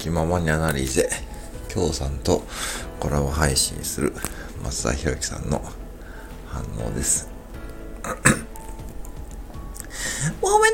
気ままにアナリーゼ、今日さんとコラボ配信する松田博之さんの反応です。おめ